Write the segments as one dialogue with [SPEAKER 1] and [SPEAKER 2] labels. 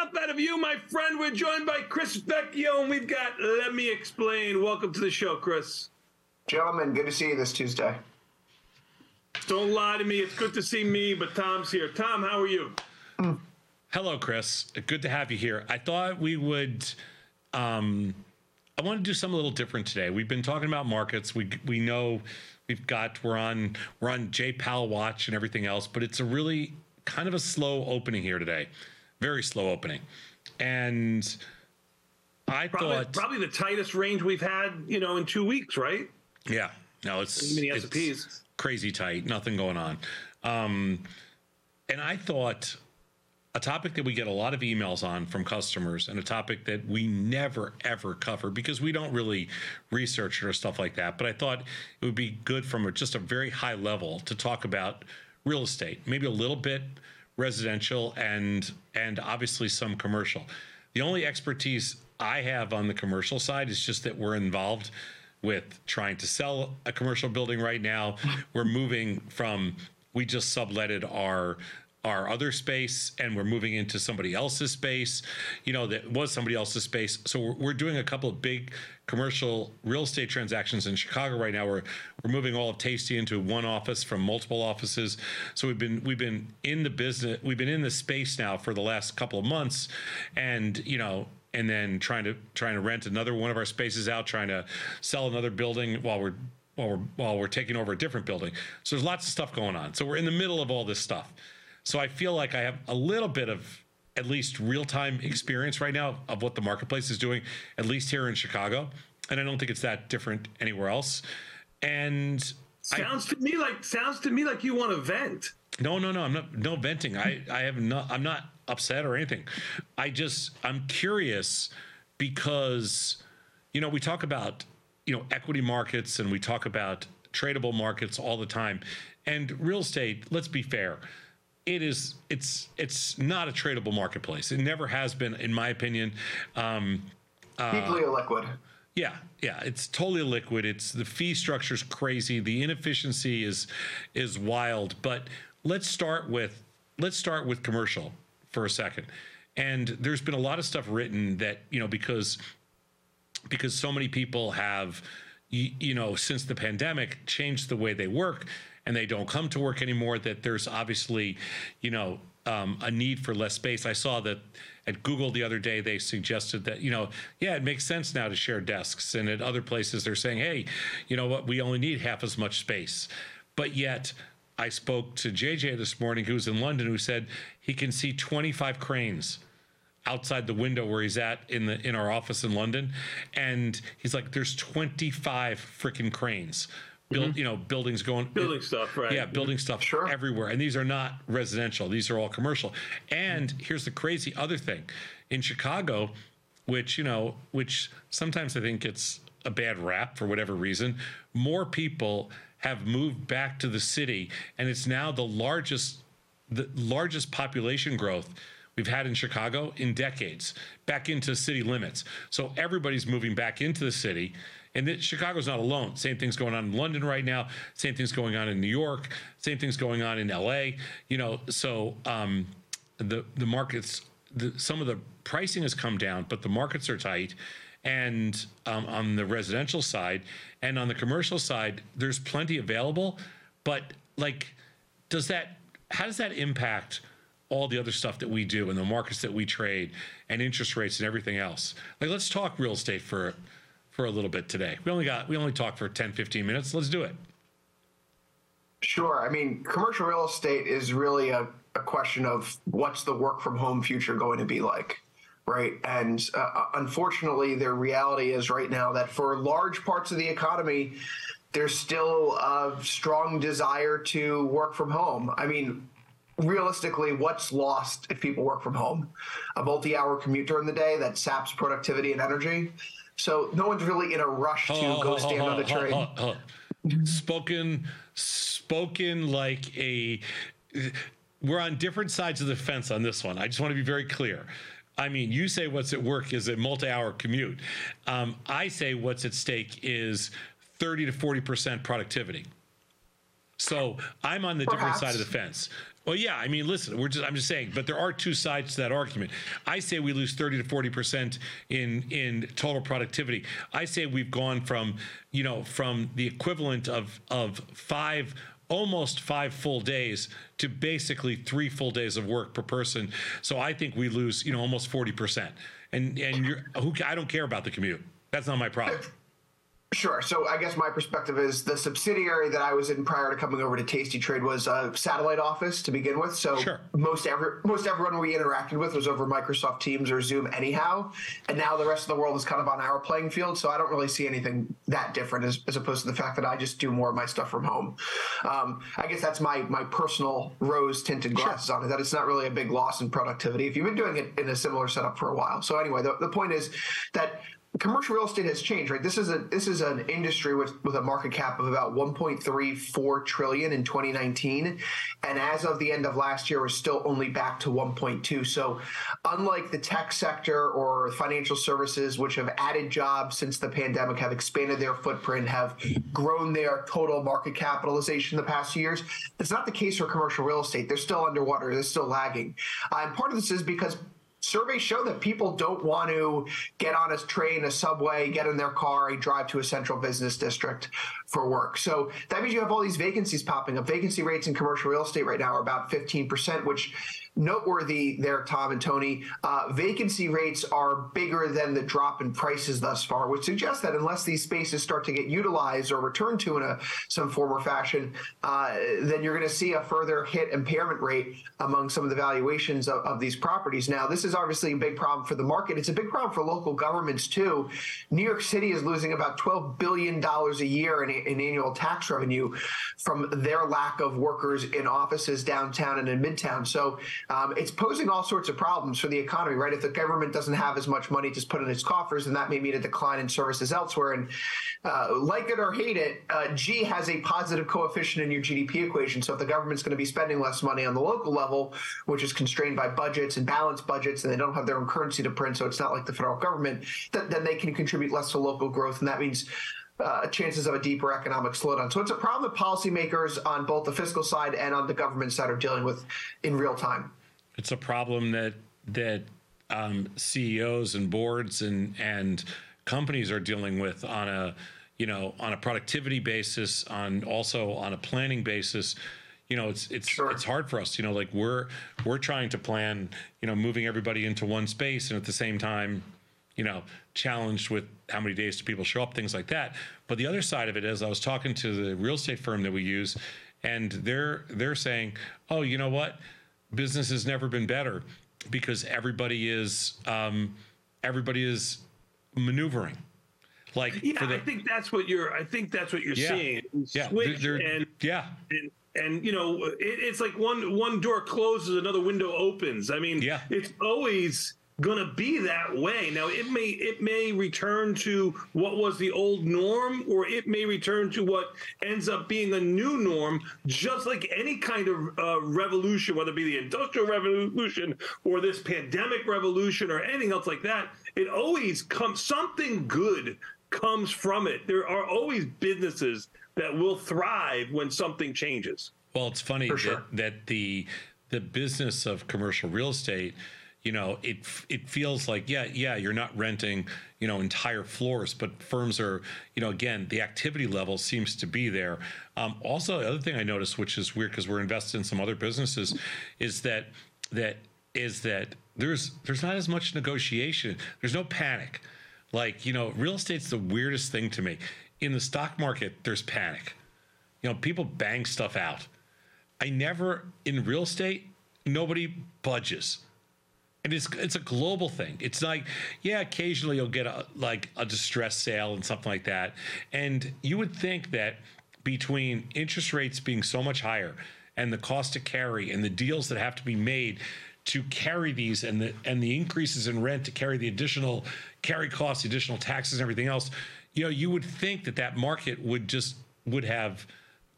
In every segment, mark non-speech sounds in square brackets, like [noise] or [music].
[SPEAKER 1] enough out of you, my friend. We're joined by Chris Vecchio, and we've got Let Me Explain. Welcome to the show, Chris.
[SPEAKER 2] Gentlemen, good to see you this Tuesday.
[SPEAKER 1] Don't lie to me. It's good to see me, but Tom's here. Tom, how are you? [clears throat]
[SPEAKER 3] Hello, Chris. Good to have you here. I thought we would. Um, I want to do something a little different today. We've been talking about markets. We we know we've got we're on we're on J Powell watch and everything else, but it's a really kind of a slow opening here today, very slow opening, and I
[SPEAKER 1] Probably,
[SPEAKER 3] thought
[SPEAKER 1] probably the tightest range we've had, you know, in two weeks, right?
[SPEAKER 3] yeah, no, it's
[SPEAKER 1] Mini
[SPEAKER 3] crazy tight, nothing going on, um, and I thought a topic that we get a lot of emails on from customers and a topic that we never ever cover because we don't really research it or stuff like that but i thought it would be good from a, just a very high level to talk about real estate maybe a little bit residential and and obviously some commercial. The only expertise i have on the commercial side is just that we're involved with trying to sell a commercial building right now. [laughs] We're moving from we just subletted our our other space and we're moving into somebody else's space you know that was somebody else's space. So we're, we're doing a couple of big commercial real estate transactions in chicago right now. We're we're moving all of tasty into one office from multiple offices. So we've been we've been in the business we've been in the space now for the last couple of months and you know and then trying to trying to rent another one of our spaces out trying to sell another building while we're while we're while we're taking over a different building. So there's lots of stuff going on. So we're in the middle of all this stuff so I feel like I have a little bit of at least real time experience right now of what the marketplace is doing, at least here in Chicago. And I don't think it's that different anywhere else. And
[SPEAKER 1] Sounds to me like sounds to me like you want to vent.
[SPEAKER 3] no, no, no, I'm not no venting. I, I have not I'm not upset or anything. I just I'm curious because you know, we talk about, you know, equity markets and we talk about tradable markets all the time. And real estate, let's be fair, it is it's it's not a tradable marketplace. It never has been, in my opinion. Um, uh,
[SPEAKER 2] Deeply illiquid.
[SPEAKER 3] yeah, yeah, it's totally liquid. It's the fee structure's crazy. The inefficiency is is wild. But let's start with let's start with commercial for a second. And there's been a lot of stuff written that you know because because so many people have you, you know since the pandemic changed the way they work and they don't come to work anymore that there's obviously you know um, a need for less space. I saw that at google the other day they suggested that you know yeah it makes sense now to share desks. And at other places they're saying hey you know what? We only need half as much space. But yet i spoke to jj this morning who's in london who said he can see 25 cranes outside the window where he's at in the in our office in London, and he's like, "There's 25 freaking cranes, build mm-hmm. you know buildings going
[SPEAKER 1] Building stuff, right?
[SPEAKER 3] yeah, building stuff
[SPEAKER 2] Sure.
[SPEAKER 3] everywhere, and these are not residential; these are all commercial. And here's the crazy other thing: in Chicago, which you know, which sometimes I think gets a bad rap for whatever reason, more people have moved back to the city, and it's now the largest the largest population growth we've had in Chicago in decades, back into city limits. So everybody's moving back into the city. And it, Chicago's not alone. Same thing's going on in London right now. Same thing's going on in New York. Same thing's going on in LA. You know, so um, the the markets, the, some of the pricing has come down, but the markets are tight. And um, on the residential side and on the commercial side, there's plenty available. But like, does that how does that impact all the other stuff that we do and the markets that we trade and interest rates and everything else like let's talk real estate for for a little bit today we only got we only talked for 10 15 minutes let's do it
[SPEAKER 2] Sure. I mean, commercial real estate is really a, a question of what's the work from home future going to be like, right? And uh, unfortunately, the reality is right now that for large parts of the economy, there's still a strong desire to work from home. I mean, realistically, what's lost if people work from home? A multi hour commute during the day that saps productivity and energy. So no one's really in a rush to
[SPEAKER 3] Oh,
[SPEAKER 2] go
[SPEAKER 3] oh,
[SPEAKER 2] stand
[SPEAKER 3] oh,
[SPEAKER 2] on the train.
[SPEAKER 3] spoken spoken like a we're on different sides of the fence on this one i just want to be very clear I mean, you say what's at work is a multi-hour commute. Um, I say what's at stake is 30 to 40 percent productivity. So I'm on the different side of the fence. Well, yeah, I mean, listen, we're just I'm just saying, but there are two sides to that argument. I say we lose 30 to 40 percent in in total productivity. I say we've gone from you know from the equivalent of of five almost five full days to basically three full days of work per person. So I think we lose you know almost 40 percent. And and you're who I don't care about the commute. That's not my problem.
[SPEAKER 2] Sure. So I guess my perspective is the subsidiary that I was in prior to coming over to Tasty Trade was a satellite office to begin with. So
[SPEAKER 3] sure.
[SPEAKER 2] most every most everyone we interacted with was over Microsoft Teams or Zoom anyhow. And now the rest of the world is kind of on our playing field. So I don't really see anything that different as, as opposed to the fact that I just do more of my stuff from home. Um, I guess that's my my personal rose tinted glasses sure. on it. That it's not really a big loss in productivity if you've been doing it in a similar setup for a while. So anyway, the, the point is that commercial real estate has changed, right? This is a this is an industry with with a market cap of about 1.34 trillion in 2019, and as of the end of last year, we're still only back to 1.2. So, unlike the tech sector or financial services, which have added jobs since the pandemic, have expanded their footprint, have grown their total market capitalization in the past years, it's not the case for commercial real estate. They're still underwater. They're still lagging. Uh, and part of this is because surveys show that people don't want to get on a train, a subway, get in their car, and drive to a central business district for work. So that means you have all these vacancies popping up. Vacancy rates in commercial real estate right now are about 15%, which noteworthy there, Tom and Tony. Uh, vacancy rates are bigger than the drop in prices thus far, which suggests that unless these spaces start to get utilized or returned to in a some form or fashion, uh, then you're going to see a further hit impairment rate among some of the valuations of, of these properties. Now, this is obviously a big problem for the market. It's a big problem for local governments too. New York City is losing about 12 billion dollars a year in, in annual tax revenue from their lack of workers in offices downtown and in midtown. So um, it's posing all sorts of problems for the economy, right? If the government doesn't have as much money to put in its coffers, then that may mean a decline in services elsewhere. And uh, like it or hate it, uh, G has a positive coefficient in your GDP equation. So if the government's going to be spending less money on the local level, which is constrained by budgets and balanced budgets, and they don't have their own currency to print, so it's not like the federal government, th- then they can contribute less to local growth. And that means uh, chances of a deeper economic slowdown. So it's a problem that policymakers on both the fiscal side and on the government side are dealing with in real time.
[SPEAKER 3] It's a problem that that um, CEOs and boards and and companies are dealing with on a you know on a productivity basis, on also on a planning basis. You know, it's it's sure. it's hard for us. You know, like we're we're trying to plan. You know, moving everybody into one space, and at the same time, you know, challenged with how many days do people show up, things like that. But the other side of it is, I was talking to the real estate firm that we use, and they're they're saying, oh, you know what business has never been better because everybody is um, everybody is maneuvering. Like
[SPEAKER 1] yeah, the, I think that's what you're. I think that's what you're yeah, seeing.
[SPEAKER 3] Yeah,
[SPEAKER 1] Switch
[SPEAKER 3] they're, they're,
[SPEAKER 1] and
[SPEAKER 3] yeah.
[SPEAKER 1] And, and you know, it, it's like one one door closes, another window opens. I mean,
[SPEAKER 3] yeah.
[SPEAKER 1] it's always going to be that way. Now it may it may return to what was the old norm or it may return to what ends up being a new norm just like any kind of uh, revolution whether it be the industrial revolution or this pandemic revolution or anything else like that it always comes something good comes from it. There are always businesses that will thrive when something changes.
[SPEAKER 3] Well, it's funny sure. that, that the the business of commercial real estate you know it it feels like yeah yeah you're not renting you know entire floors but firms are you know again the activity level seems to be there. Um, also the other thing i noticed which is weird because we're invested in some other businesses is that that is that there's there's not as much negotiation. There's no panic. Like you know real estate's the weirdest thing to me. In the stock market there's panic. You know people bang stuff out. I never in real estate nobody budges and it's it's a global thing. It's like, yeah, occasionally you'll get a like a distress sale and something like that. And you would think that between interest rates being so much higher and the cost to carry and the deals that have to be made to carry these and the and the increases in rent to carry the additional carry costs, additional taxes and everything else, you know, you would think that that market would just would have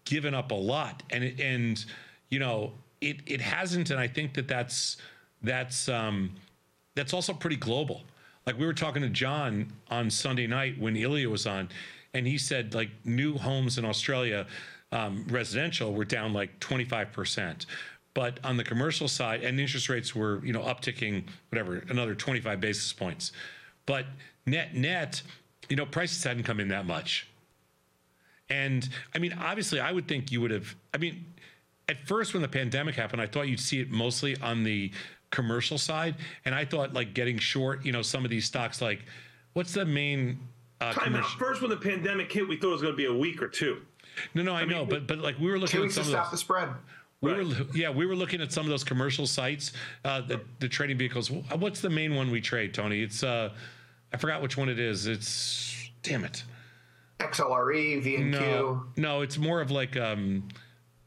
[SPEAKER 3] given up a lot and and you know, it it hasn't and I think that that's that's um, that's also pretty global. Like we were talking to John on Sunday night when Ilya was on, and he said like new homes in Australia, um, residential, were down like 25 percent. but on the commercial side, and interest rates were you know upticking whatever another 25 basis points, but net net, you know prices hadn't come in that much. And I mean, obviously, I would think you would have. I mean, at first when the pandemic happened, I thought you'd see it mostly on the commercial side, and I thought like getting short, you know, some of these stocks. Like, what's the main? Uh,
[SPEAKER 1] Time out. First, when the pandemic hit, we thought it was going to be a week or two.
[SPEAKER 3] No, no, I, I know, but but like we were looking
[SPEAKER 2] two
[SPEAKER 3] at some
[SPEAKER 2] to
[SPEAKER 3] of
[SPEAKER 2] stop
[SPEAKER 3] those,
[SPEAKER 2] the spread.
[SPEAKER 3] We right. were, yeah, we were looking at some of those commercial sites, uh, the the trading vehicles. What's the main one we trade, Tony? It's uh, I forgot which one it is. It's damn it.
[SPEAKER 2] XLRE, VNQ.
[SPEAKER 3] No, no, it's more of like um,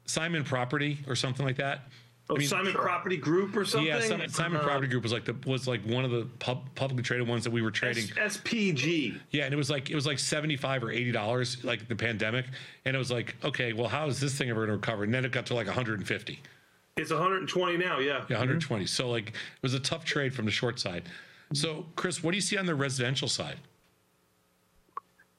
[SPEAKER 3] Simon Property or something like that.
[SPEAKER 1] Oh, I mean, Simon sure. Property Group or something.
[SPEAKER 3] Yeah, Simon, Simon uh, Property Group was like the was like one of the pub, publicly traded ones that we were trading.
[SPEAKER 1] S- SPG.
[SPEAKER 3] Yeah, and it was like it was like seventy five or eighty dollars, like the pandemic, and it was like, okay, well, how is this thing ever going to recover? And then it got to like one hundred and fifty.
[SPEAKER 1] It's 120 now, yeah.
[SPEAKER 3] Yeah, 120. Mm-hmm. So like it was a tough trade from the short side. So Chris, what do you see on the residential side?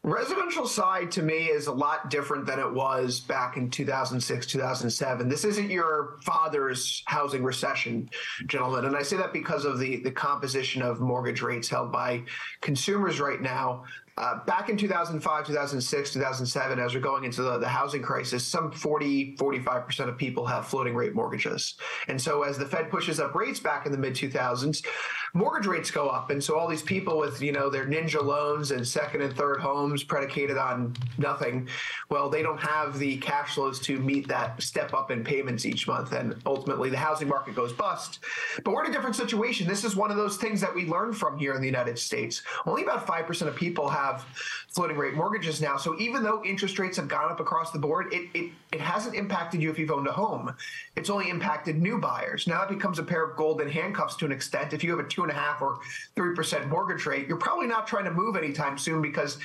[SPEAKER 2] Residential side to me is a lot different than it was back in 2006, 2007. This isn't your father's housing recession, gentlemen. And I say that because of the, the composition of mortgage rates held by consumers right now. Uh, back in 2005, 2006, 2007, as we're going into the, the housing crisis, some 40, 45% of people have floating rate mortgages. And so as the Fed pushes up rates back in the mid 2000s, mortgage rates go up. And so all these people with, you know, their ninja loans and second and third homes predicated on nothing, well, they don't have the cash flows to meet that step up in payments each month. And ultimately the housing market goes bust. But we're in a different situation. This is one of those things that we learned from here in the United States. Only about 5% of people have have floating rate mortgages now. So even though interest rates have gone up across the board, it, it, it hasn't impacted you if you've owned a home. It's only impacted new buyers. Now it becomes a pair of golden handcuffs to an extent. If you have a two and a half or three percent mortgage rate, you're probably not trying to move anytime soon because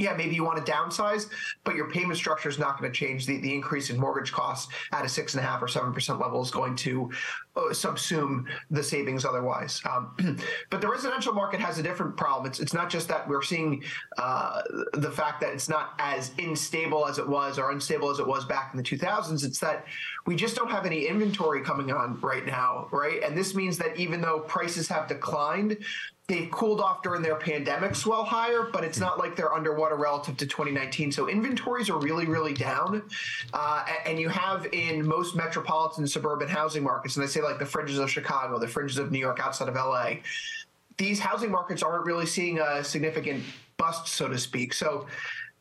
[SPEAKER 2] yeah, maybe you want to downsize, but your payment structure is not going to change. The, the increase in mortgage costs at a six and a half or seven percent level is going to uh, subsume the savings otherwise. Um, [clears throat] but the residential market has a different problem. It's it's not just that we're seeing uh, the fact that it's not as unstable as it was or unstable as it was back in the 2000s. It's that we just don't have any inventory coming on right now, right? And this means that even though prices have declined, they've cooled off during their pandemic swell higher, but it's not like they're underwater relative to 2019. So inventories are really, really down. Uh, and you have in most metropolitan suburban housing markets, and they say like the fringes of Chicago, the fringes of New York, outside of LA, these housing markets aren't really seeing a significant bust, so to speak. So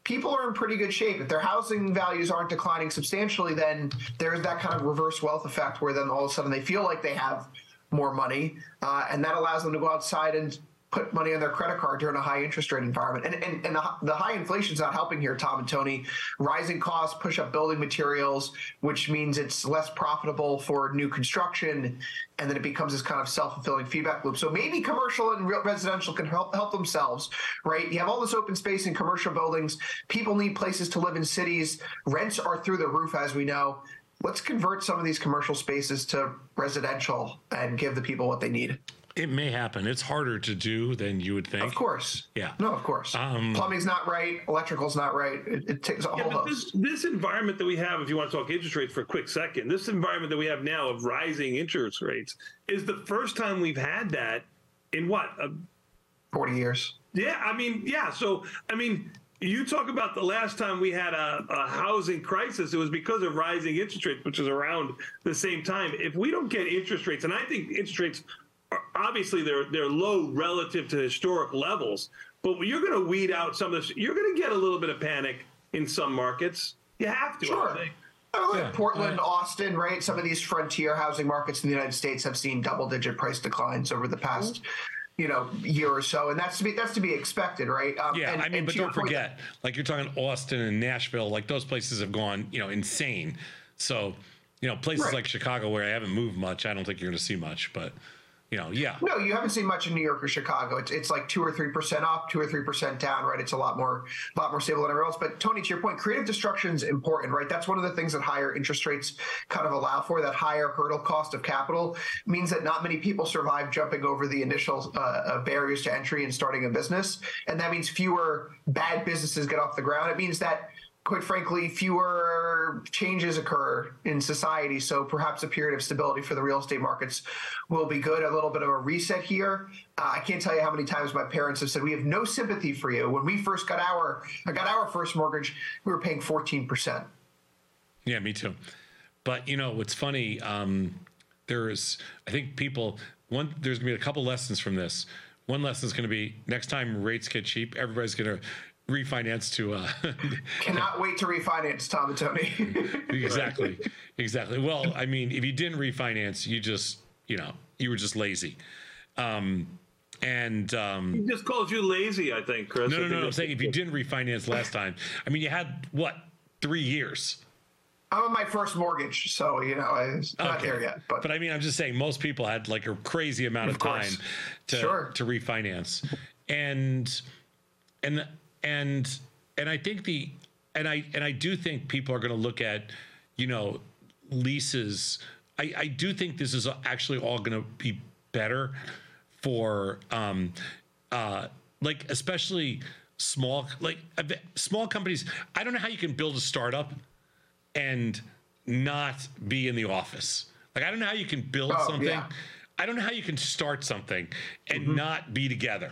[SPEAKER 2] people are in pretty good shape. If their housing values aren't declining substantially, then there's that kind of reverse wealth effect where then all of a sudden they feel like they have more money, uh, and that allows them to go outside and put money on their credit card during a high interest rate environment. And, and, and the, the high inflation is not helping here, Tom and Tony. Rising costs push up building materials, which means it's less profitable for new construction. And then it becomes this kind of self fulfilling feedback loop. So maybe commercial and residential can help, help themselves, right? You have all this open space in commercial buildings. People need places to live in cities. Rents are through the roof, as we know let's convert some of these commercial spaces to residential and give the people what they need.
[SPEAKER 3] It may happen. It's harder to do than you would think.
[SPEAKER 2] Of course.
[SPEAKER 3] Yeah.
[SPEAKER 2] No, of course. Um, Plumbing's not right. Electrical's not right. It, it takes a yeah, whole
[SPEAKER 1] This, this environment that we have, if you want to talk interest rates for a quick second, this environment that we have now of rising interest rates is the first time we've had that in what?
[SPEAKER 2] 40 years.
[SPEAKER 1] Yeah. I mean, yeah. So, I mean, you talk about the last time we had a, a, housing crisis, it was because of rising interest rates, which is around the same time. If we don't get interest rates, and I think interest rates are obviously they're they're low relative to historic levels, but you're going to weed out some of this. You're going to get a little bit of panic in some markets. You have to.
[SPEAKER 2] Sure. Oh, like yeah. Portland, right. Austin, right? Some of these frontier housing markets in the United States have seen double-digit price declines over the past. Mm-hmm you know year or so, and that's to be that's to be expected, right?
[SPEAKER 3] Um, yeah,
[SPEAKER 2] and,
[SPEAKER 3] I mean, but don't forget, point, like you're talking Austin and Nashville, like those places have gone, you know, insane. So, you know, places right. like Chicago where I haven't moved much, I don't think you're going to see much, but you know, yeah.
[SPEAKER 2] No, you haven't seen much in New York or Chicago. It's, it's like two or three percent up, two or three percent down, right? It's a lot more, a lot more stable than everywhere else. But Tony, to your point, creative destruction is important, right? That's one of the things that higher interest rates kind of allow for. That higher hurdle cost of capital means that not many people survive jumping over the initial uh, uh barriers to entry and starting a business, and that means fewer bad businesses get off the ground. It means that quite frankly, fewer changes occur in society. So perhaps a period of stability for the real estate markets will be good. A little bit of a reset here. Uh, I can't tell you how many times my parents have said, "We have no sympathy for you." When we first got our, I got our first mortgage, we were paying fourteen percent.
[SPEAKER 3] Yeah, me too. But you know what's funny? Um, there's, I think people. One, there's gonna be a couple lessons from this. One lesson is going to be next time rates get cheap, everybody's going to refinance to uh [laughs]
[SPEAKER 2] cannot wait to refinance tom and tony. [laughs]
[SPEAKER 3] Exactly. Exactly. Well i mean if you didn't refinance you just you know you were just lazy. Um and um
[SPEAKER 1] he just called you lazy i think chris.
[SPEAKER 3] No no no, no i'm saying if you didn't refinance last time i mean you had what three years?
[SPEAKER 2] I'm on my first mortgage, so you know it's not okay. there yet. But
[SPEAKER 3] but I mean, I'm just saying most people had like a crazy amount of, of time to
[SPEAKER 2] sure.
[SPEAKER 3] to refinance, and and and and I think the and I and I do think people are going to look at you know leases. I, I do think this is actually all going to be better for um uh like especially small like small companies. I don't know how you can build a startup and not be in the office. Like I don't know how you can build oh, something. Yeah. I don't know how you can start something and mm-hmm. not be together.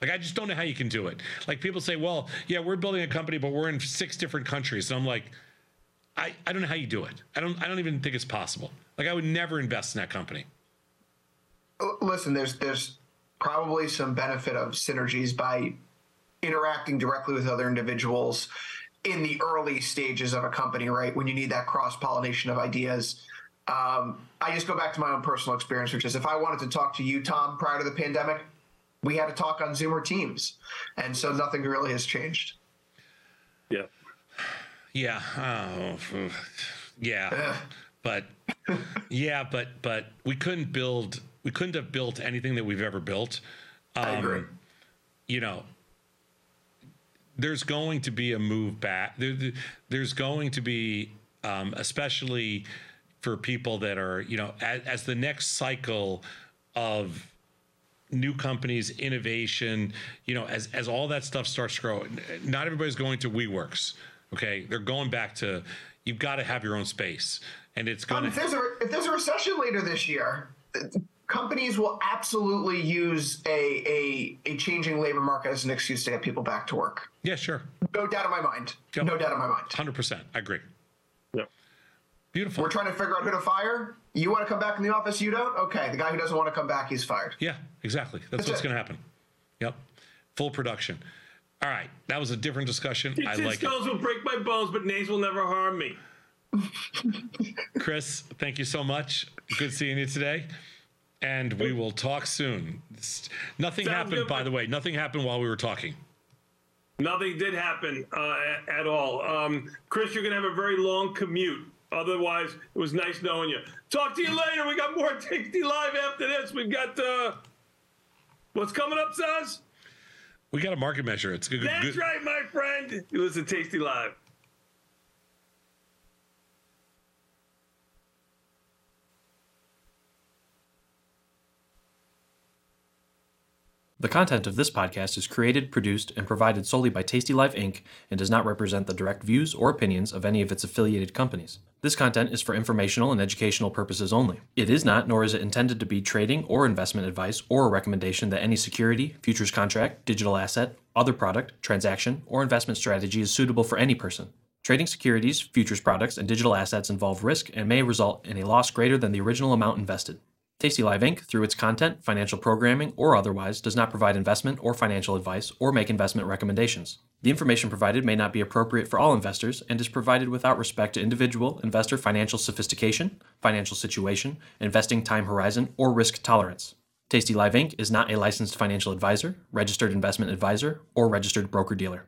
[SPEAKER 3] Like I just don't know how you can do it. Like people say, "Well, yeah, we're building a company, but we're in six different countries." And I'm like, I, I don't know how you do it. I don't I don't even think it's possible. Like I would never invest in that company.
[SPEAKER 2] Listen, there's there's probably some benefit of synergies by interacting directly with other individuals in the early stages of a company, right? When you need that cross pollination of ideas. Um, I just go back to my own personal experience, which is if I wanted to talk to you, Tom, prior to the pandemic, we had to talk on Zoom or Teams, and so nothing really has changed.
[SPEAKER 1] Yeah.
[SPEAKER 3] Yeah. Oh, yeah. but yeah, but but we couldn't build. We couldn't have built anything that we've ever built.
[SPEAKER 2] Um, I agree.
[SPEAKER 3] You know, there's going to be a move back. There, there's going to be, um, especially for people that are, you know, as, as the next cycle of new companies, innovation, you know, as as all that stuff starts to grow, not everybody's going to WeWorks. Okay, they're going back to you've got to have your own space, and it's going. Um,
[SPEAKER 2] if there's a if there's a recession later this year, companies will absolutely use a, a a changing labor market as an excuse to get people back to work.
[SPEAKER 3] Yeah, sure.
[SPEAKER 2] No doubt in my mind. Yep. No doubt in my mind.
[SPEAKER 3] Hundred percent. I agree.
[SPEAKER 1] Yeah.
[SPEAKER 3] Beautiful.
[SPEAKER 2] We're trying to figure out who to fire. You want to come back in the office? You don't? Okay. The guy who doesn't want to come back, he's fired.
[SPEAKER 3] Yeah, exactly. That's, That's what's going to happen. Yep. Full production. All right. That was a different discussion.
[SPEAKER 1] I like skulls it. will break my bones, but names will never harm me. [laughs]
[SPEAKER 3] Chris, thank you so much. Good seeing you today. And we will talk soon. Nothing Sounds happened, good. by the way. Nothing happened while we were talking.
[SPEAKER 1] Nothing did happen uh, at all. Um, Chris, you're going to have a very long commute. Otherwise, it was nice knowing you. Talk to you later. We got more [laughs] Tasty Live after this. We've got uh, what's coming up, Saz?
[SPEAKER 3] We got a market measure. It's good.
[SPEAKER 1] That's
[SPEAKER 3] good.
[SPEAKER 1] right, my friend. You listen to Tasty Live.
[SPEAKER 4] The content of this podcast is created, produced, and provided solely by Tasty Live Inc. and does not represent the direct views or opinions of any of its affiliated companies. This content is for informational and educational purposes only. It is not, nor is it intended to be trading or investment advice or a recommendation that any security, futures contract, digital asset, other product, transaction, or investment strategy is suitable for any person. Trading securities, futures products, and digital assets involve risk and may result in a loss greater than the original amount invested. Tasty Live Inc., through its content, financial programming, or otherwise, does not provide investment or financial advice or make investment recommendations. The information provided may not be appropriate for all investors and is provided without respect to individual investor financial sophistication, financial situation, investing time horizon, or risk tolerance. Tasty Live Inc. is not a licensed financial advisor, registered investment advisor, or registered broker dealer.